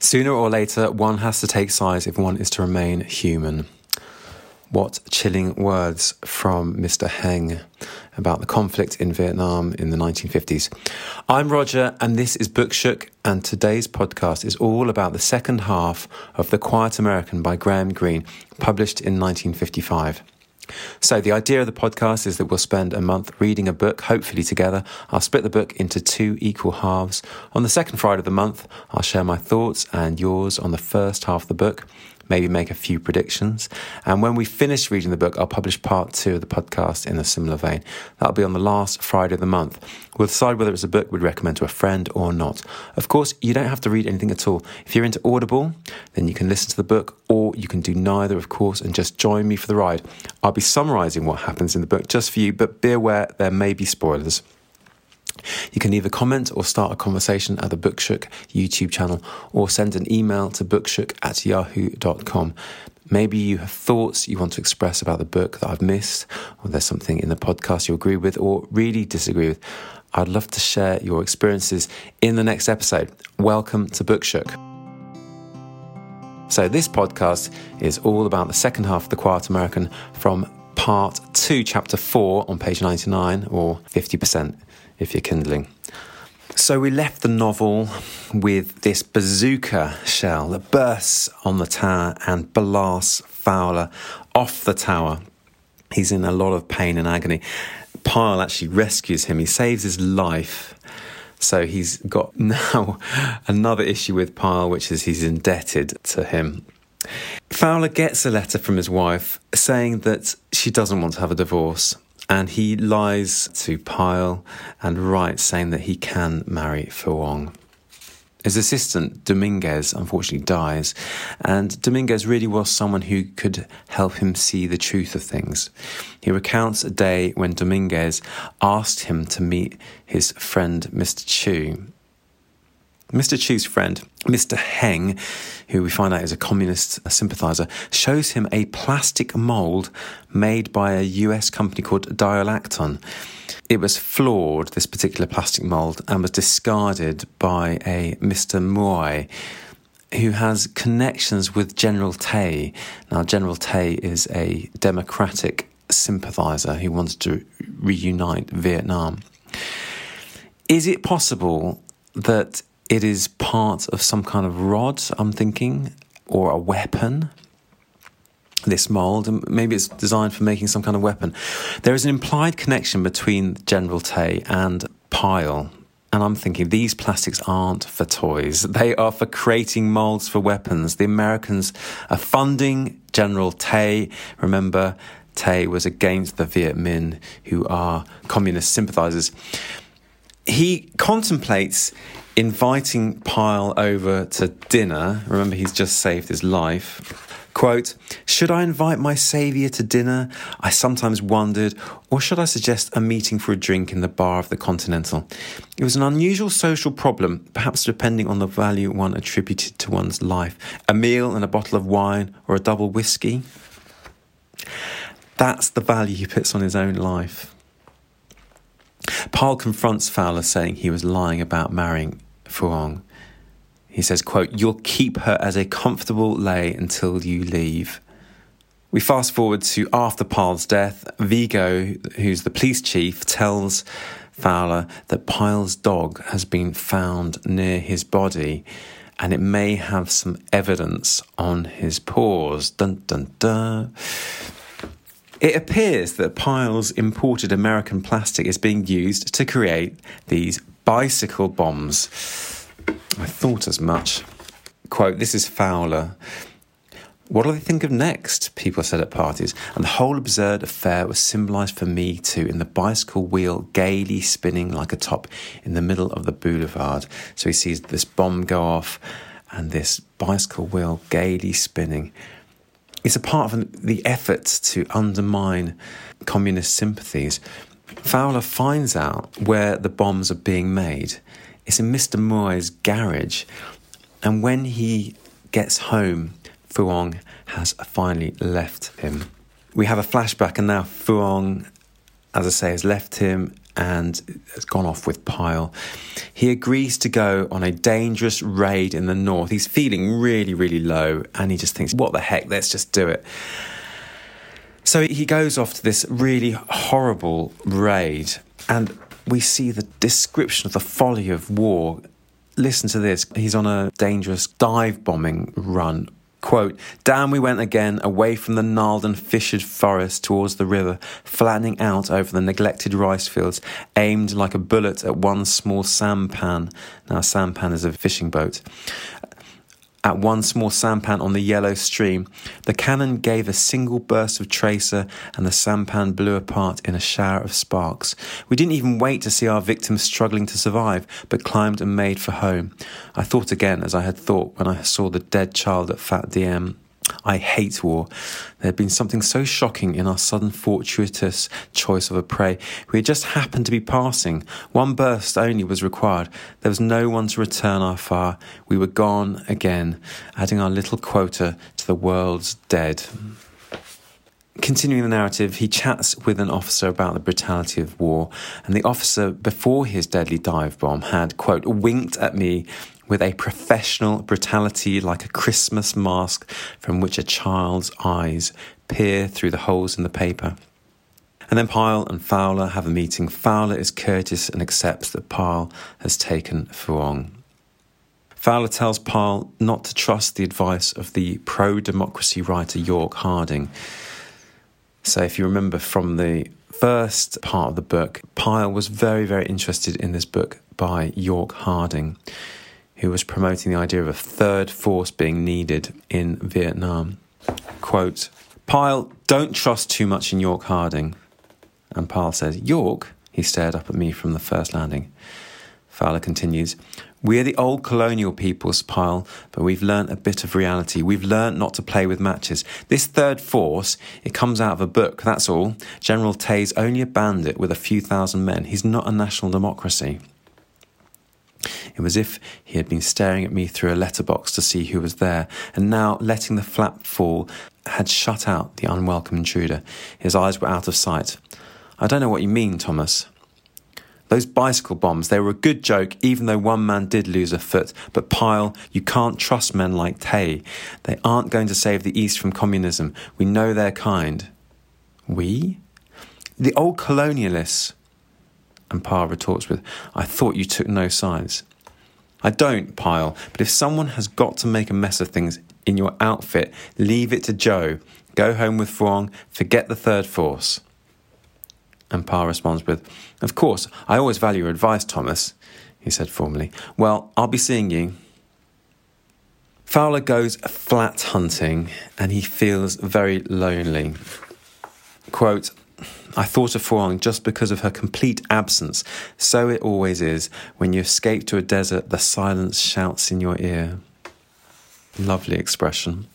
Sooner or later, one has to take sides if one is to remain human. What chilling words from Mr. Heng about the conflict in Vietnam in the 1950s. I'm Roger, and this is Bookshook, and today's podcast is all about the second half of The Quiet American by Graham Greene, published in 1955. So, the idea of the podcast is that we'll spend a month reading a book, hopefully together. I'll split the book into two equal halves. On the second Friday of the month, I'll share my thoughts and yours on the first half of the book maybe make a few predictions. And when we finish reading the book, I'll publish part two of the podcast in a similar vein. That'll be on the last Friday of the month. We'll decide whether it's a book we'd recommend to a friend or not. Of course, you don't have to read anything at all. If you're into Audible, then you can listen to the book, or you can do neither, of course, and just join me for the ride. I'll be summarizing what happens in the book just for you, but be aware there may be spoilers. You can either comment or start a conversation at the Bookshook YouTube channel or send an email to bookshook at yahoo.com. Maybe you have thoughts you want to express about the book that I've missed, or there's something in the podcast you agree with or really disagree with. I'd love to share your experiences in the next episode. Welcome to Bookshook. So, this podcast is all about the second half of The Quiet American from part two, chapter four on page 99, or 50% if you're kindling. So we left the novel with this bazooka shell that bursts on the tower and blasts Fowler off the tower. He's in a lot of pain and agony. Pyle actually rescues him, he saves his life. So he's got now another issue with Pyle, which is he's indebted to him. Fowler gets a letter from his wife saying that she doesn't want to have a divorce and he lies to Pyle and writes saying that he can marry Phuong. His assistant, Dominguez, unfortunately dies, and Dominguez really was someone who could help him see the truth of things. He recounts a day when Dominguez asked him to meet his friend Mr. Chou, Mr. Chou's friend, Mr. Heng, who we find out is a communist sympathizer, shows him a plastic mold made by a US company called Diolacton. It was flawed, this particular plastic mold, and was discarded by a Mr. Muoi, who has connections with General Thé. Now, General Thé is a democratic sympathizer who wants to reunite Vietnam. Is it possible that it is part of some kind of rod, I'm thinking, or a weapon. This mold, and maybe it's designed for making some kind of weapon. There is an implied connection between General Thé and Pyle, and I'm thinking these plastics aren't for toys. They are for creating molds for weapons. The Americans are funding General Thé. Remember, Thé was against the Viet Minh, who are communist sympathizers. He contemplates inviting Pyle over to dinner. Remember, he's just saved his life. Quote, should I invite my saviour to dinner? I sometimes wondered, or should I suggest a meeting for a drink in the bar of the Continental? It was an unusual social problem, perhaps depending on the value one attributed to one's life. A meal and a bottle of wine, or a double whisky? That's the value he puts on his own life. Pyle confronts Fowler saying he was lying about marrying Phuong. He says, quote, You'll keep her as a comfortable lay until you leave. We fast forward to after Pyle's death. Vigot, who's the police chief, tells Fowler that Pyle's dog has been found near his body and it may have some evidence on his paws. Dun dun dun. It appears that Pyle's imported American plastic is being used to create these bicycle bombs. I thought as much. Quote, this is Fowler. What do they think of next? People said at parties. And the whole absurd affair was symbolised for me too in the bicycle wheel gaily spinning like a top in the middle of the boulevard. So he sees this bomb go off and this bicycle wheel gaily spinning. It's a part of the effort to undermine communist sympathies. Fowler finds out where the bombs are being made. It's in Mr. Muoi's garage. And when he gets home, Phuong has finally left him. We have a flashback, and now Phuong, as I say, has left him and has gone off with Pyle. He agrees to go on a dangerous raid in the north. He's feeling really, really low, and he just thinks, what the heck, let's just do it. So he goes off to this really horrible raid, and we see the description of the folly of war. Listen to this. He's on a dangerous dive bombing run Quote, down we went again, away from the gnarled and fissured forest towards the river, flattening out over the neglected rice fields, aimed like a bullet at one small sampan. Now, sampan is a fishing boat at one small sampan on the yellow stream. The cannon gave a single burst of tracer, and the sampan blew apart in a shower of sparks. We didn't even wait to see our victims struggling to survive, but climbed and made for home. I thought again, as I had thought when I saw the dead child at Phat Diem. I hate war. There had been something so shocking in our sudden fortuitous choice of a prey. We had just happened to be passing. One burst only was required. There was no one to return our fire. We were gone again, adding our little quota to the world's dead. Continuing the narrative, he chats with an officer about the brutality of war, and the officer, before his deadly dive bomb, had, quote, winked at me with a professional brutality like a Christmas mask from which a child's eyes peer through the holes in the paper. And then Pyle and Fowler have a meeting. Fowler is courteous and accepts that Pyle has taken Phuong. Fowler tells Pyle not to trust the advice of the pro democracy writer York Harding. So, if you remember from the first part of the book, Pyle was very, very interested in this book by York Harding who was promoting the idea of a third force being needed in Vietnam. Quote, Pyle, don't trust too much in York Harding. And Pyle says, York? He stared up at me from the first landing. Fowler continues, We're the old colonial peoples, Pyle, but we've learnt a bit of reality. We've learnt not to play with matches. This third force, it comes out of a book, that's all. General Thé's only a bandit with a few thousand men. He's not a national democracy. It was as if he had been staring at me through a letterbox to see who was there, and now, letting the flap fall, had shut out the unwelcome intruder. His eyes were out of sight. I don't know what you mean, Thomas. Those bicycle bombs, they were a good joke, even though one man did lose a foot. But Pyle, you can't trust men like Thé. They aren't going to save the East from communism. We know their kind. We? The old colonialists. And Pyle retorts with, I thought you took no sides. I don't, Pyle, but if someone has got to make a mess of things in your outfit, leave it to Joe. Go home with Phuong, forget the third force. And Pyle responds with, Of course, I always value your advice, Thomas, he said formally. Well, I'll be seeing you. Fowler goes flat hunting and he feels very lonely. Quote, I thought of Phuong just because of her complete absence. So it always is. When you escape to a desert, the silence shouts in your ear. Lovely expression.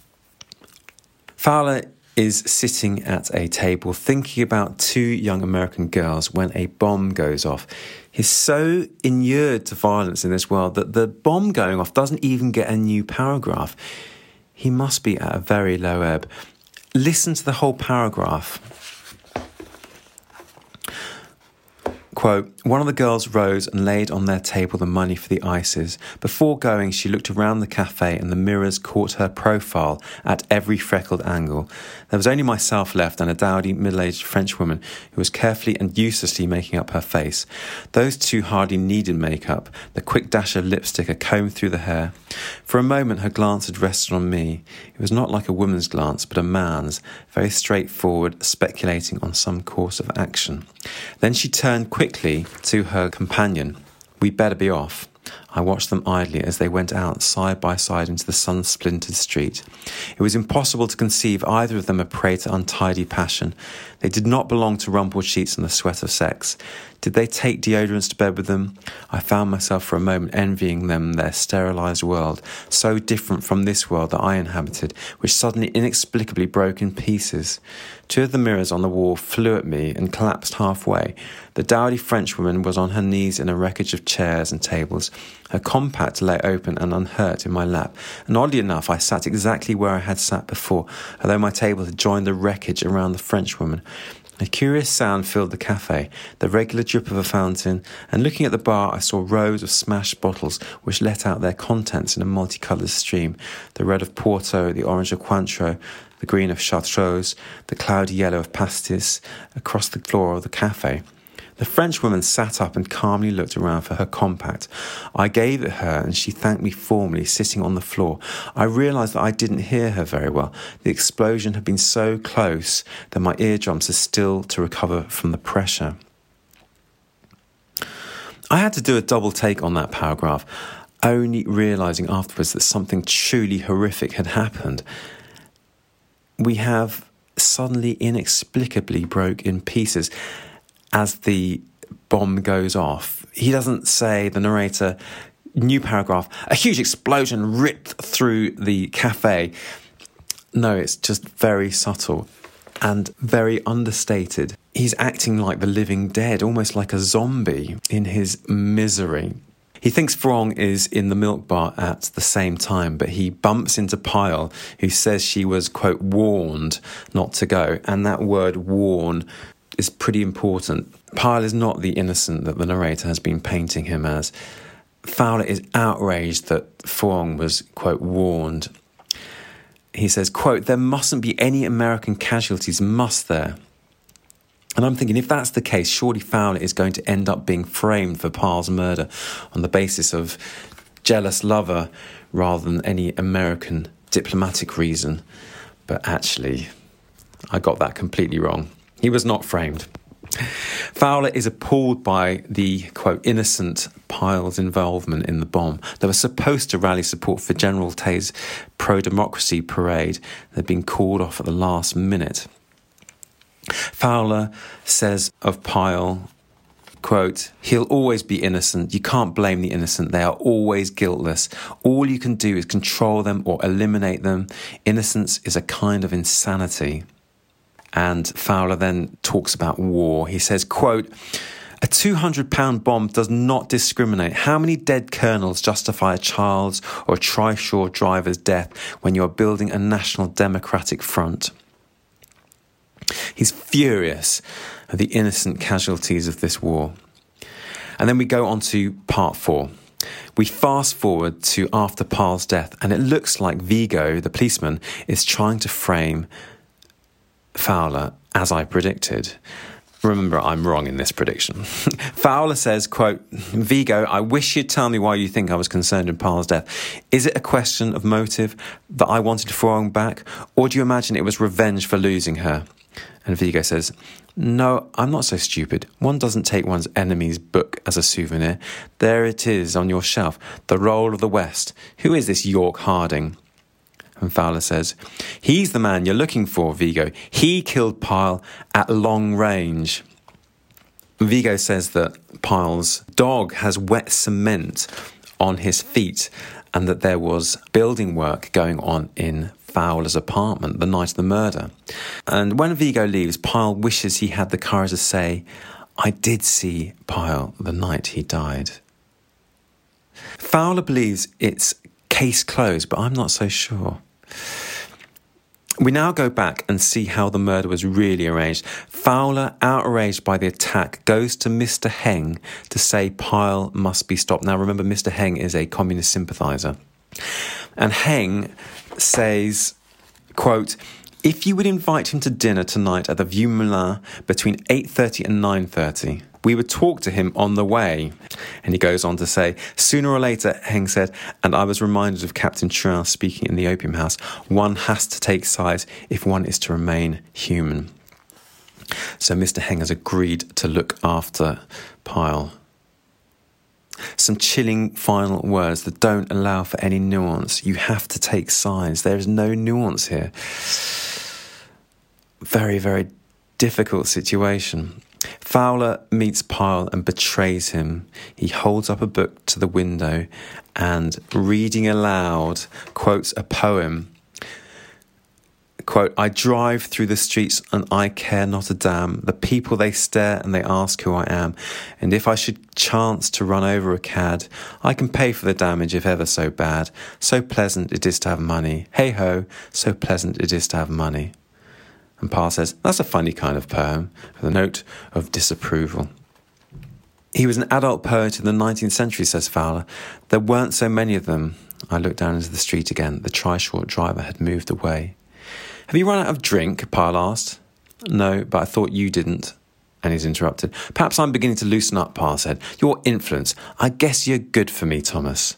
Fowler is sitting at a table thinking about two young American girls when a bomb goes off. He's so inured to violence in this world that the bomb going off doesn't even get a new paragraph. He must be at a very low ebb. Listen to the whole paragraph. Quote, one of the girls rose and laid on their table the money for the ices. Before going, she looked around the cafe and the mirrors caught her profile at every freckled angle. There was only myself left and a dowdy middle aged French woman who was carefully and uselessly making up her face. Those two hardly needed makeup, the quick dash of lipstick, a comb through the hair. For a moment, her glance had rested on me. It was not like a woman's glance, but a man's, very straightforward, speculating on some course of action. Then she turned quickly to her companion. We'd better be off. I watched them idly as they went out side by side into the sun splintered street. It was impossible to conceive either of them a prey to untidy passion. They did not belong to rumpled sheets and the sweat of sex. Did they take deodorants to bed with them? I found myself for a moment envying them their sterilized world, so different from this world that I inhabited, which suddenly inexplicably broke in pieces. Two of the mirrors on the wall flew at me and collapsed halfway. The dowdy Frenchwoman was on her knees in a wreckage of chairs and tables. Her compact lay open and unhurt in my lap, and oddly enough, I sat exactly where I had sat before, although my table had joined the wreckage around the Frenchwoman. A curious sound filled the cafe, the regular drip of a fountain, and looking at the bar, I saw rows of smashed bottles which let out their contents in a multicoloured stream the red of Porto, the orange of Cointreau, the green of Chartreuse, the cloudy yellow of Pastis, across the floor of the cafe. The Frenchwoman sat up and calmly looked around for her compact. I gave it her and she thanked me formally, sitting on the floor. I realised that I didn't hear her very well. The explosion had been so close that my eardrums are still to recover from the pressure. I had to do a double take on that paragraph, only realising afterwards that something truly horrific had happened. We have suddenly inexplicably broke in pieces as the bomb goes off. He doesn't say, the narrator, new paragraph, a huge explosion ripped through the cafe. No, it's just very subtle and very understated. He's acting like the living dead, almost like a zombie in his misery. He thinks Phuong is in the milk bar at the same time, but he bumps into Pyle, who says she was, quote, warned not to go. And that word warn is pretty important. Pyle is not the innocent that the narrator has been painting him as. Fowler is outraged that Phuong was, quote, warned. He says, quote, there mustn't be any American casualties, must there? And I'm thinking, if that's the case, surely Fowler is going to end up being framed for Pyle's murder on the basis of jealous lover rather than any American diplomatic reason. But actually, I got that completely wrong. He was not framed. Fowler is appalled by the quote innocent Pyle's involvement in the bomb. They were supposed to rally support for General Thé's pro democracy parade. They'd been called off at the last minute. Fowler says of Pyle, quote, he'll always be innocent. You can't blame the innocent. They are always guiltless. All you can do is control them or eliminate them. Innocence is a kind of insanity. And Fowler then talks about war. He says, quote, a 200 pound bomb does not discriminate. How many dead colonels justify a child's or a trishaw driver's death when you are building a national democratic front? He's furious at the innocent casualties of this war. And then we go on to part four. We fast forward to after Pyle's death, and it looks like Vigot, the policeman, is trying to frame Fowler as I predicted. Remember, I'm wrong in this prediction. Fowler says, quote, Vigot, I wish you'd tell me why you think I was concerned in Pyle's death. Is it a question of motive that I wanted to throw him back, or do you imagine it was revenge for losing her? And Vigot says, No, I'm not so stupid. One doesn't take one's enemy's book as a souvenir. There it is on your shelf, The Role of the West. Who is this York Harding? And Fowler says, He's the man you're looking for, Vigot. He killed Pyle at long range. Vigot says that Pyle's dog has wet cement on his feet and that there was building work going on in Fowler's apartment the night of the murder. And when Vigot leaves, Pyle wishes he had the courage to say, I did see Pyle the night he died. Fowler believes it's case closed, but I'm not so sure. We now go back and see how the murder was really arranged. Fowler, outraged by the attack, goes to Mr. Heng to say Pyle must be stopped. Now, remember, Mr. Heng is a communist sympathiser. And Heng says, quote, if you would invite him to dinner tonight at the Vieux Moulin between 8.30 and 9.30, we would talk to him on the way. And he goes on to say, sooner or later, Heng said, and I was reminded of Captain Trouin speaking in the opium house, one has to take sides if one is to remain human. So Mr. Heng has agreed to look after Pyle. Some chilling final words that don't allow for any nuance. You have to take sides. There is no nuance here. Very, very difficult situation. Fowler meets Pyle and betrays him. He holds up a book to the window and, reading aloud, quotes a poem. Quote, I drive through the streets and I care not a damn. The people they stare and they ask who I am. And if I should chance to run over a cad, I can pay for the damage if ever so bad. So pleasant it is to have money. Hey ho, so pleasant it is to have money. And Pyle says, That's a funny kind of poem, with a note of disapproval. He was an adult poet in the 19th century, says Fowler. There weren't so many of them. I looked down into the street again. The trishaw driver had moved away. Have you run out of drink? Pyle asked. No, but I thought you didn't. And he's interrupted. Perhaps I'm beginning to loosen up, Pyle said. Your influence. I guess you're good for me, Thomas.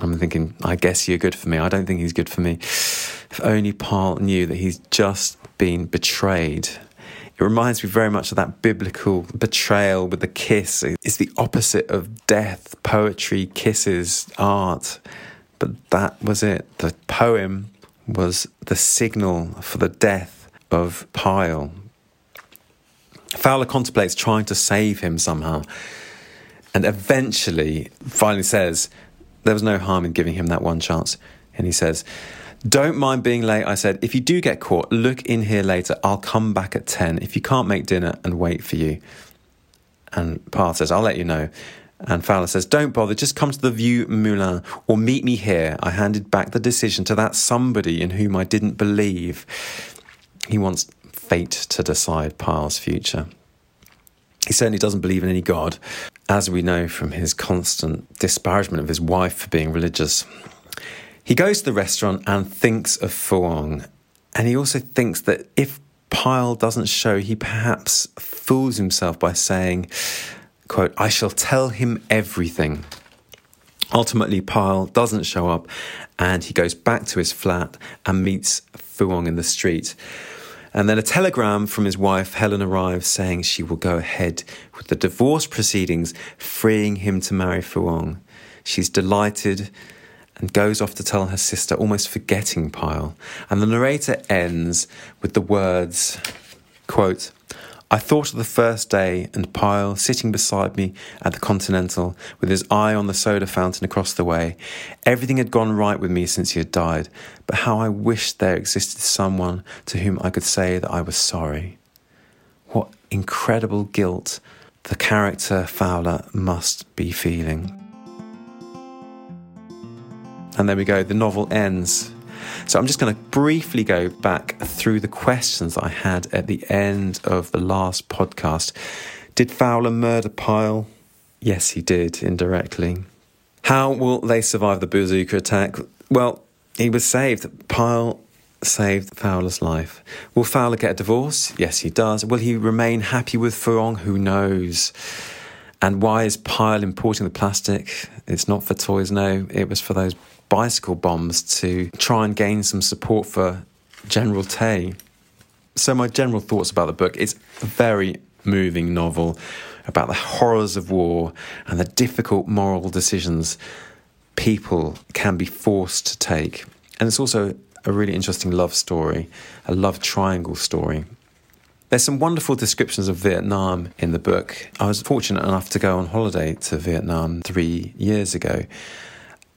I'm thinking, I guess you're good for me. I don't think he's good for me. If only Pyle knew that he's just been betrayed. It reminds me very much of that biblical betrayal with the kiss. It's the opposite of death, poetry, kisses, art. But that was it. The poem was the signal for the death of Pyle. Fowler contemplates trying to save him somehow and eventually finally says, there was no harm in giving him that one chance. And he says, Don't mind being late. I said, If you do get caught, look in here later. I'll come back at 10 if you can't make dinner and wait for you. And Pyle says, I'll let you know. And Fowler says, Don't bother, just come to the Vieux Moulin or meet me here. I handed back the decision to that somebody in whom I didn't believe. He wants fate to decide Pyle's future. He certainly doesn't believe in any God, as we know from his constant disparagement of his wife for being religious. He goes to the restaurant and thinks of Phuong, and he also thinks that if Pyle doesn't show, he perhaps fools himself by saying, quote, I shall tell him everything. Ultimately, Pyle doesn't show up and he goes back to his flat and meets Phuong in the street. And then a telegram from his wife, Helen, arrives saying she will go ahead with the divorce proceedings, freeing him to marry Phuong. She's delighted and goes off to tell her sister, almost forgetting Pyle. And the narrator ends with the words, quote, I thought of the first day and Pyle sitting beside me at the Continental with his eye on the soda fountain across the way. Everything had gone right with me since he had died, but how I wished there existed someone to whom I could say that I was sorry. What incredible guilt the character Fowler must be feeling. And there we go, the novel ends so I'm just going to briefly go back through the questions that I had at the end of the last podcast. Did Fowler murder Pyle? Yes, he did, indirectly. How will they survive the bazooka attack? Well, he was saved. Pyle saved Fowler's life. Will Fowler get a divorce? Yes, he does. Will he remain happy with Phuong? Who knows? And why is Pyle importing the plastic? It's not for toys, no. It was for those bicycle bombs to try and gain some support for General Thé. So, my general thoughts about the book it's a very moving novel about the horrors of war and the difficult moral decisions people can be forced to take. And it's also a really interesting love story, a love triangle story. There's some wonderful descriptions of Vietnam in the book. I was fortunate enough to go on holiday to Vietnam three years ago.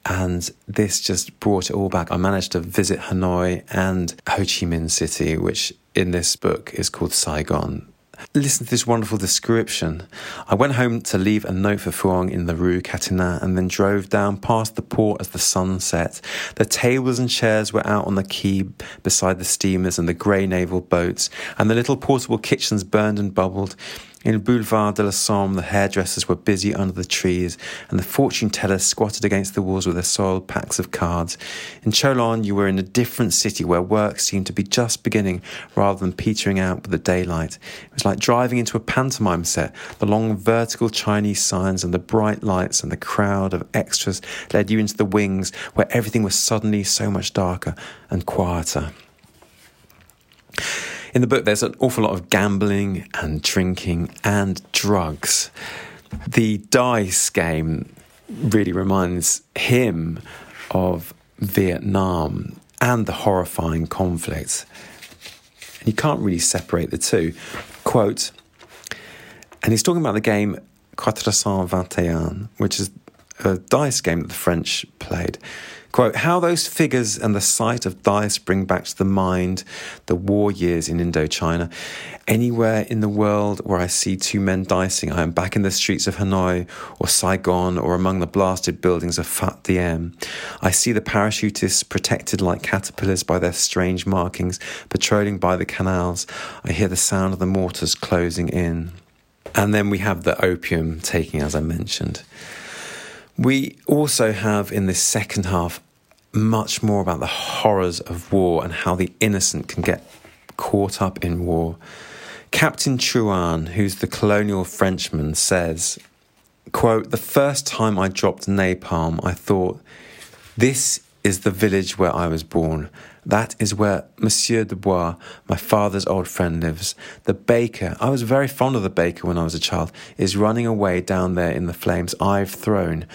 And this just brought it all back. I managed to visit Hanoi and Ho Chi Minh City, which in this book is called Saigon. Listen to this wonderful description. I went home to leave a note for Phuong in the Rue Catinat and then drove down past the port as the sun set. The tables and chairs were out on the quay beside the steamers and the grey naval boats, and the little portable kitchens burned and bubbled. In Boulevard de la Somme, the hairdressers were busy under the trees, and the fortune tellers squatted against the walls with their soiled packs of cards. In Cholon, you were in a different city where work seemed to be just beginning rather than petering out with the daylight. It was like driving into a pantomime set. The long vertical Chinese signs and the bright lights and the crowd of extras led you into the wings where everything was suddenly so much darker and quieter. In the book, there's an awful lot of gambling and drinking and drugs. The dice game really reminds him of Vietnam and the horrifying conflict. And you can't really separate the two. Quote, and he's talking about the game Quatre Cent Vingt et Un, which is a dice game that the French played. Quote, how those figures and the sight of dice bring back to the mind the war years in Indochina. Anywhere in the world where I see two men dicing, I am back in the streets of Hanoi or Saigon or among the blasted buildings of Phat Diem. I see the parachutists protected like caterpillars by their strange markings, patrolling by the canals. I hear the sound of the mortars closing in. And then we have the opium taking, as I mentioned. We also have in this second half much more about the horrors of war and how the innocent can get caught up in war. Captain Trouin, who's the colonial Frenchman, says, quote, The first time I dropped napalm, I thought, this is the village where I was born. That is where Monsieur Dubois, my father's old friend, lives. The baker, I was very fond of the baker when I was a child, is running away down there in the flames I've thrown.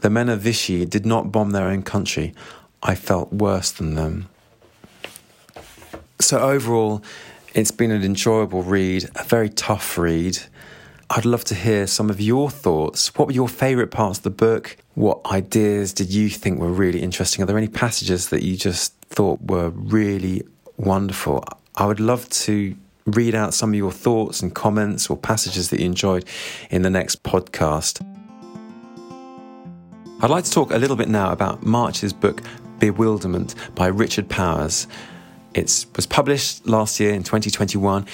The men of Vichy did not bomb their own country. I felt worse than them. So, overall, it's been an enjoyable read, a very tough read. I'd love to hear some of your thoughts. What were your favourite parts of the book? What ideas did you think were really interesting? Are there any passages that you just thought were really wonderful? I would love to read out some of your thoughts and comments or passages that you enjoyed in the next podcast. I'd like to talk a little bit now about March's book Bewilderment by Richard Powers. It was published last year in 2021.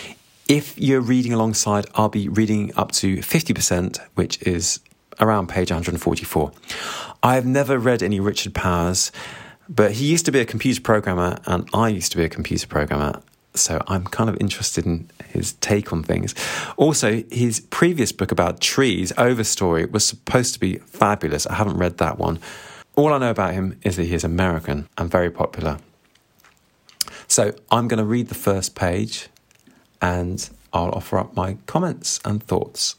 If you're reading alongside, I'll be reading up to 50%, which is around page 144. I've never read any Richard Powers, but he used to be a computer programmer, and I used to be a computer programmer. So I'm kind of interested in his take on things. Also, his previous book about trees, Overstory, was supposed to be fabulous. I haven't read that one. All I know about him is that he is American and very popular. So I'm going to read the first page and I'll offer up my comments and thoughts.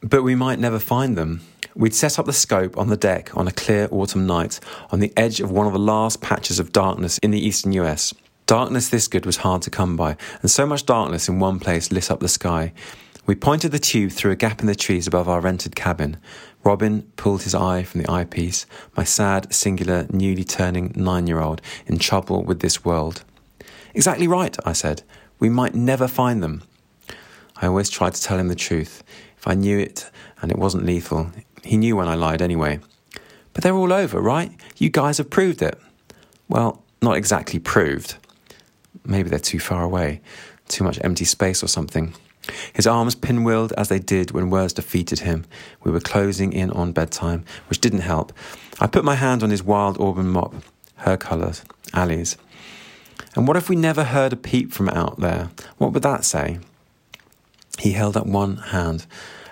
But we might never find them. We'd set up the scope on the deck on a clear autumn night on the edge of one of the last patches of darkness in the eastern US. Darkness this good was hard to come by, and so much darkness in one place lit up the sky. We pointed the tube through a gap in the trees above our rented cabin. Robin pulled his eye from the eyepiece, my sad, singular, newly turning nine year old in trouble with this world. Exactly right, I said. We might never find them. I always tried to tell him the truth. If I knew it and it wasn't lethal, he knew when I lied anyway. But they're all over, right? You guys have proved it. Well, not exactly proved. Maybe they're too far away, too much empty space or something. His arms pinwheeled as they did when words defeated him. We were closing in on bedtime, which didn't help. I put my hand on his wild auburn mop, her colours, Ali's. And what if we never heard a peep from out there? What would that say? He held up one hand.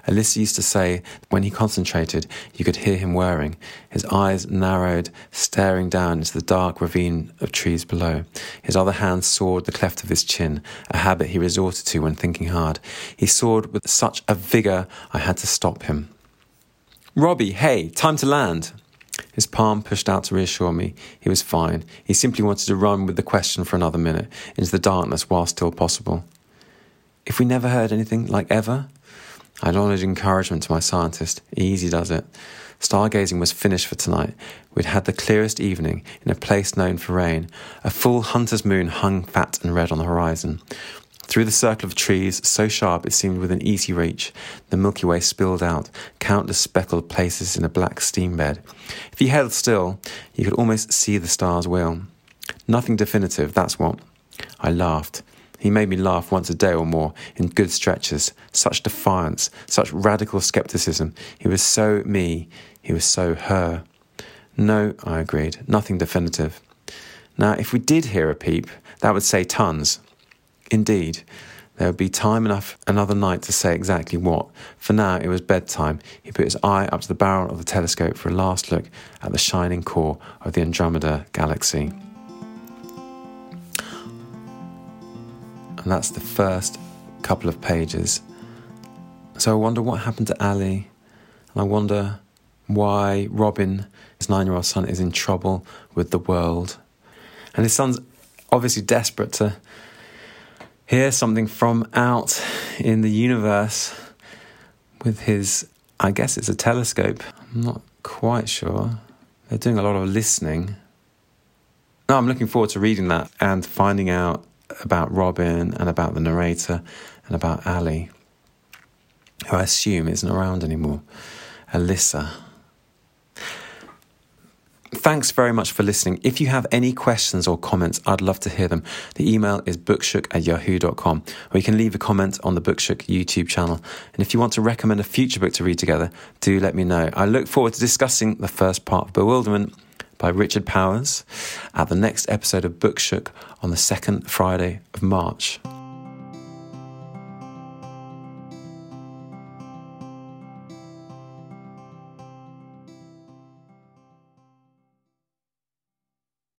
Alyssa used to say when he concentrated, you could hear him whirring, his eyes narrowed, staring down into the dark ravine of trees below. His other hand sawed the cleft of his chin, a habit he resorted to when thinking hard. He sawed with such a vigour I had to stop him. Robbie, hey, time to land. His palm pushed out to reassure me. He was fine. He simply wanted to run with the question for another minute, into the darkness while still possible. If we never heard anything like ever? I nodded encouragement to my scientist. Easy does it. Stargazing was finished for tonight. We'd had the clearest evening in a place known for rain. A full hunter's moon hung fat and red on the horizon. Through the circle of trees, so sharp it seemed within easy reach, the Milky Way spilled out, countless speckled places in a black steam bed. If you held still, you could almost see the stars wheel. Nothing definitive, that's what. I laughed. He made me laugh once a day or more in good stretches. Such defiance, such radical skepticism. He was so me, he was so her. No, I agreed, nothing definitive. Now, if we did hear a peep, that would say tons. Indeed, there would be time enough another night to say exactly what. For now, it was bedtime. He put his eye up to the barrel of the telescope for a last look at the shining core of the Andromeda galaxy. And that's the first couple of pages. So I wonder what happened to Ali, and I wonder why Robin, his nine year old son, is in trouble with the world. And his son's obviously desperate to hear something from out in the universe with his, I guess it's a telescope. I'm not quite sure. They're doing a lot of listening. No, I'm looking forward to reading that and finding out about Robin and about the narrator and about Ali, who I assume isn't around anymore. Alyssa. Thanks very much for listening. If you have any questions or comments, I'd love to hear them. The email is bookshook at yahoo.com, or you can leave a comment on the Bookshook YouTube channel. And if you want to recommend a future book to read together, do let me know. I look forward to discussing the first part of Bewilderment by Richard Powers at the next episode of Bookshook on the second Friday of March.